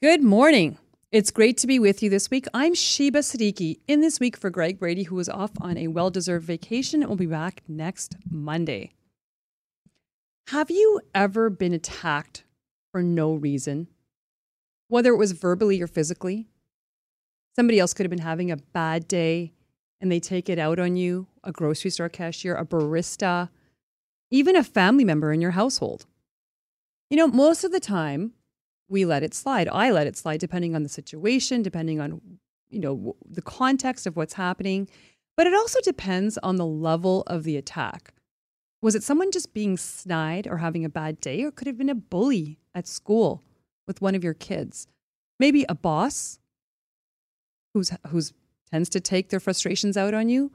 Good morning. It's great to be with you this week. I'm Sheba Siddiqui in this week for Greg Brady, who is off on a well deserved vacation and will be back next Monday. Have you ever been attacked for no reason? Whether it was verbally or physically? Somebody else could have been having a bad day and they take it out on you, a grocery store cashier, a barista, even a family member in your household. You know, most of the time, we let it slide. I let it slide depending on the situation, depending on you know the context of what's happening, but it also depends on the level of the attack. Was it someone just being snide or having a bad day or could have been a bully at school with one of your kids? Maybe a boss who's who's tends to take their frustrations out on you.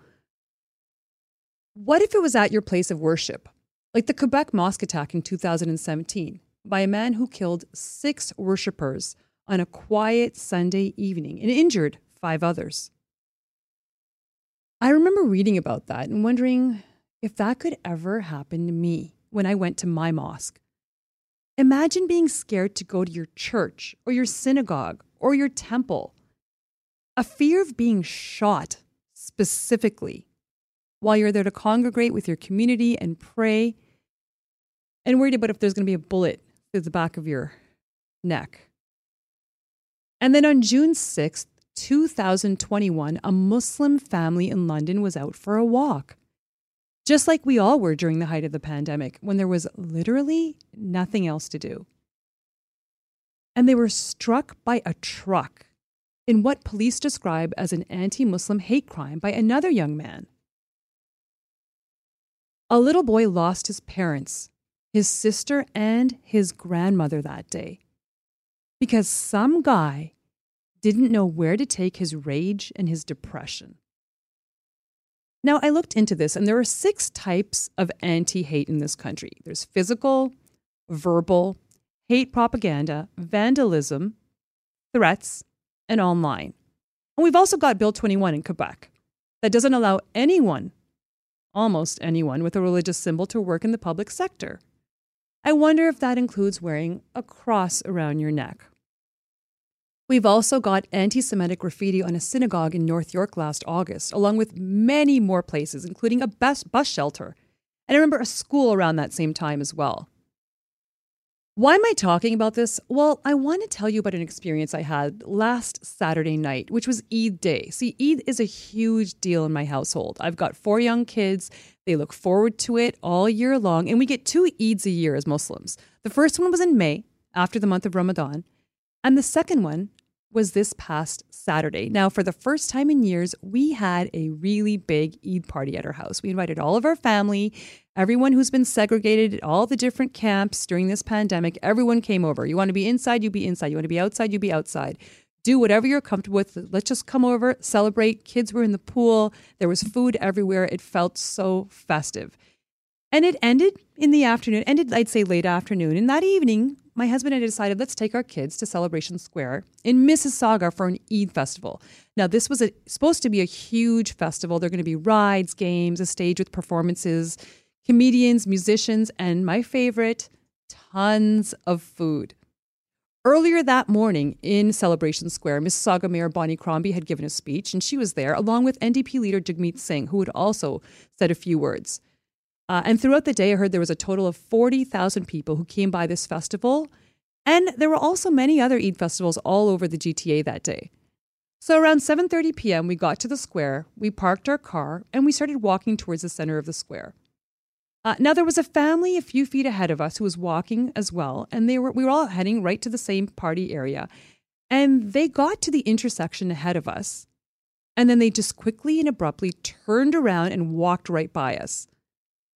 What if it was at your place of worship? Like the Quebec mosque attack in 2017 by a man who killed six worshippers on a quiet Sunday evening and injured five others. I remember reading about that and wondering if that could ever happen to me when I went to my mosque. Imagine being scared to go to your church or your synagogue or your temple. A fear of being shot specifically while you're there to congregate with your community and pray, and worried about if there's going to be a bullet through the back of your neck. And then on June 6th, 2021, a Muslim family in London was out for a walk. Just like we all were during the height of the pandemic, when there was literally nothing else to do. And they were struck by a truck in what police describe as an anti Muslim hate crime by another young man. A little boy lost his parents his sister, and his grandmother that day. Because some guy didn't know where to take his rage and his depression. Now, I looked into this, and there are six types of anti hate in this country there's physical, verbal, hate propaganda, vandalism, threats, and online. And we've also got Bill 21 in Quebec that doesn't allow anyone, almost anyone, with a religious symbol to work in the public sector. I wonder if that includes wearing a cross around your neck. We've also got anti Semitic graffiti on a synagogue in North York last August, along with many more places, including a bus, bus shelter. And I remember a school around that same time as well. Why am I talking about this? Well, I want to tell you about an experience I had last Saturday night, which was Eid day. See, Eid is a huge deal in my household. I've got four young kids. They look forward to it all year long, and we get two Eids a year as Muslims. The first one was in May, after the month of Ramadan, and the second one was this past Saturday. Now, for the first time in years, we had a really big Eid party at our house. We invited all of our family, everyone who's been segregated at all the different camps during this pandemic. Everyone came over. You want to be inside, you be inside. You want to be outside, you be outside. Do whatever you're comfortable with. Let's just come over, celebrate. Kids were in the pool. There was food everywhere. It felt so festive. And it ended in the afternoon, ended, I'd say, late afternoon. And that evening, my husband and I decided let's take our kids to Celebration Square in Mississauga for an Eid festival. Now, this was a, supposed to be a huge festival. There are going to be rides, games, a stage with performances, comedians, musicians, and my favorite, tons of food. Earlier that morning in Celebration Square, Mississauga Mayor Bonnie Crombie had given a speech, and she was there along with NDP leader Jagmeet Singh, who had also said a few words. Uh, and throughout the day, I heard there was a total of 40,000 people who came by this festival. And there were also many other Eid festivals all over the GTA that day. So around 7:30 p.m., we got to the square, we parked our car, and we started walking towards the center of the square. Uh, now there was a family a few feet ahead of us who was walking as well, and they were we were all heading right to the same party area. And they got to the intersection ahead of us, and then they just quickly and abruptly turned around and walked right by us.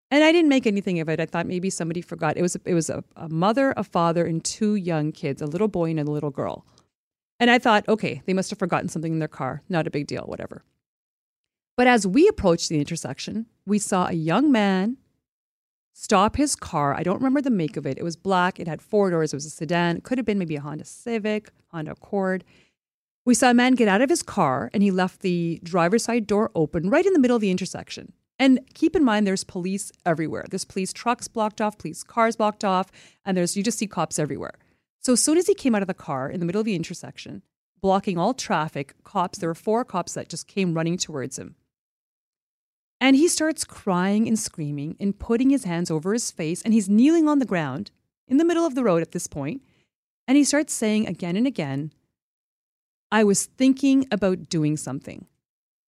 And I didn't make anything of it. I thought maybe somebody forgot. It was it was a, a mother, a father, and two young kids, a little boy and a little girl. And I thought, okay, they must have forgotten something in their car. Not a big deal, whatever. But as we approached the intersection, we saw a young man stop his car. I don't remember the make of it. It was black. It had four doors. It was a sedan. It could have been maybe a Honda Civic, Honda Accord. We saw a man get out of his car and he left the driver's side door open right in the middle of the intersection. And keep in mind, there's police everywhere. There's police trucks blocked off, police cars blocked off, and there's you just see cops everywhere. So as soon as he came out of the car in the middle of the intersection, blocking all traffic, cops, there were four cops that just came running towards him. And he starts crying and screaming and putting his hands over his face, and he's kneeling on the ground in the middle of the road at this point, And he starts saying again and again, I was thinking about doing something.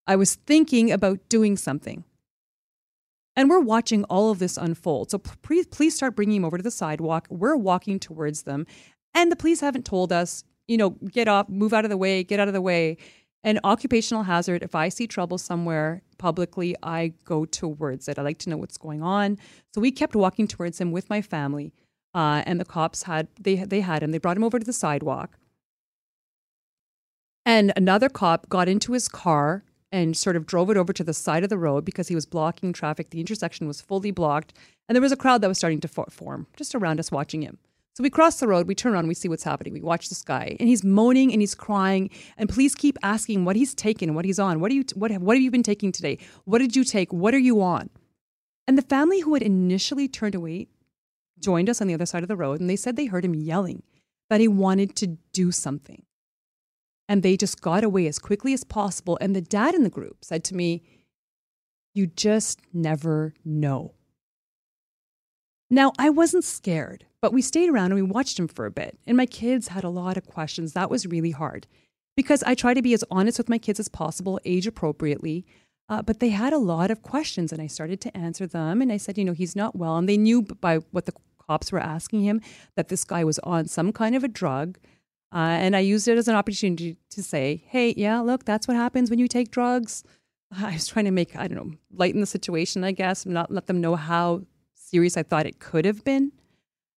I was thinking about doing something. And we're watching all of this unfold. So please, please start bringing him over to the sidewalk. We're walking towards them. And the police haven't told us, you know, get off, move out of the way, get out of the way. An occupational hazard, if I see trouble somewhere publicly, I go towards it. I like to know what's going on. So we kept walking towards him with my family. Uh, and the cops had they they had him. They brought him over to the sidewalk. And another cop got into his car and sort of drove it over to the side of the road because he was blocking traffic. The intersection was fully blocked, and there was a crowd that was starting to form just around us watching him. So we cross the road, we turn around, we see what's happening. We watch this guy, and he's moaning and he's crying. And police keep asking what he's taken, what he's on. What are you? What what have you been taking today? What did you take? What are you on? And the family who had initially turned away joined us on the other side of the road, and they said they heard him yelling that he wanted to do something. And they just got away as quickly as possible. And the dad in the group said to me, You just never know. Now, I wasn't scared, but we stayed around and we watched him for a bit. And my kids had a lot of questions. That was really hard because I try to be as honest with my kids as possible, age appropriately. Uh, but they had a lot of questions, and I started to answer them. And I said, you know, he's not well. And they knew by what the cops were asking him that this guy was on some kind of a drug. Uh, and I used it as an opportunity to say, hey, yeah, look, that's what happens when you take drugs. I was trying to make, I don't know, lighten the situation, I guess, not let them know how serious I thought it could have been.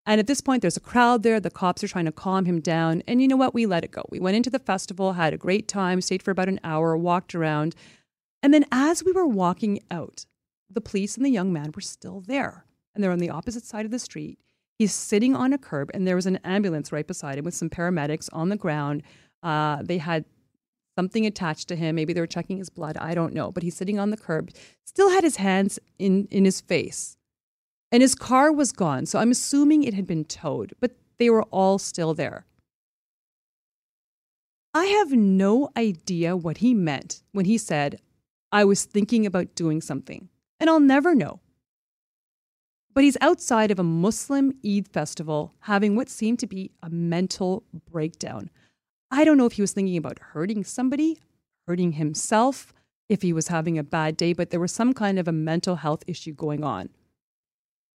And at this point, there's a crowd there. The cops are trying to calm him down. And you know what? We let it go. We went into the festival, had a great time, stayed for about an hour, walked around. And then as we were walking out, the police and the young man were still there. And they're on the opposite side of the street. He's sitting on a curb, and there was an ambulance right beside him with some paramedics on the ground. Uh, they had something attached to him. Maybe they were checking his blood. I don't know. But he's sitting on the curb, still had his hands in, in his face. And his car was gone. So I'm assuming it had been towed, but they were all still there. I have no idea what he meant when he said, I was thinking about doing something. And I'll never know. But he's outside of a Muslim Eid festival having what seemed to be a mental breakdown. I don't know if he was thinking about hurting somebody, hurting himself, if he was having a bad day, but there was some kind of a mental health issue going on.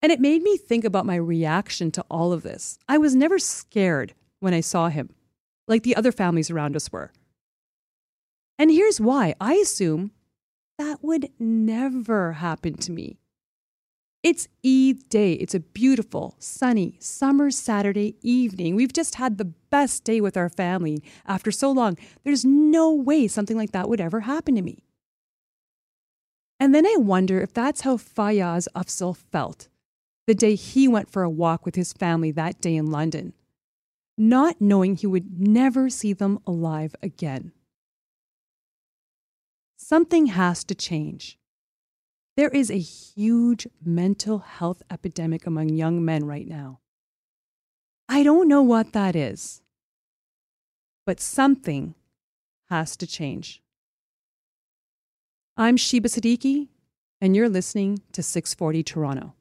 And it made me think about my reaction to all of this. I was never scared when I saw him, like the other families around us were. And here's why I assume that would never happen to me. It's Eid day. It's a beautiful, sunny summer Saturday evening. We've just had the best day with our family after so long. There's no way something like that would ever happen to me. And then I wonder if that's how Fayaz Afzaal felt the day he went for a walk with his family that day in London, not knowing he would never see them alive again. Something has to change. There is a huge mental health epidemic among young men right now. I don't know what that is, but something has to change. I'm Sheba Siddiqui, and you're listening to 640 Toronto.